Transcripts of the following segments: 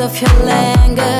of your language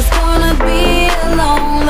Just gonna be alone.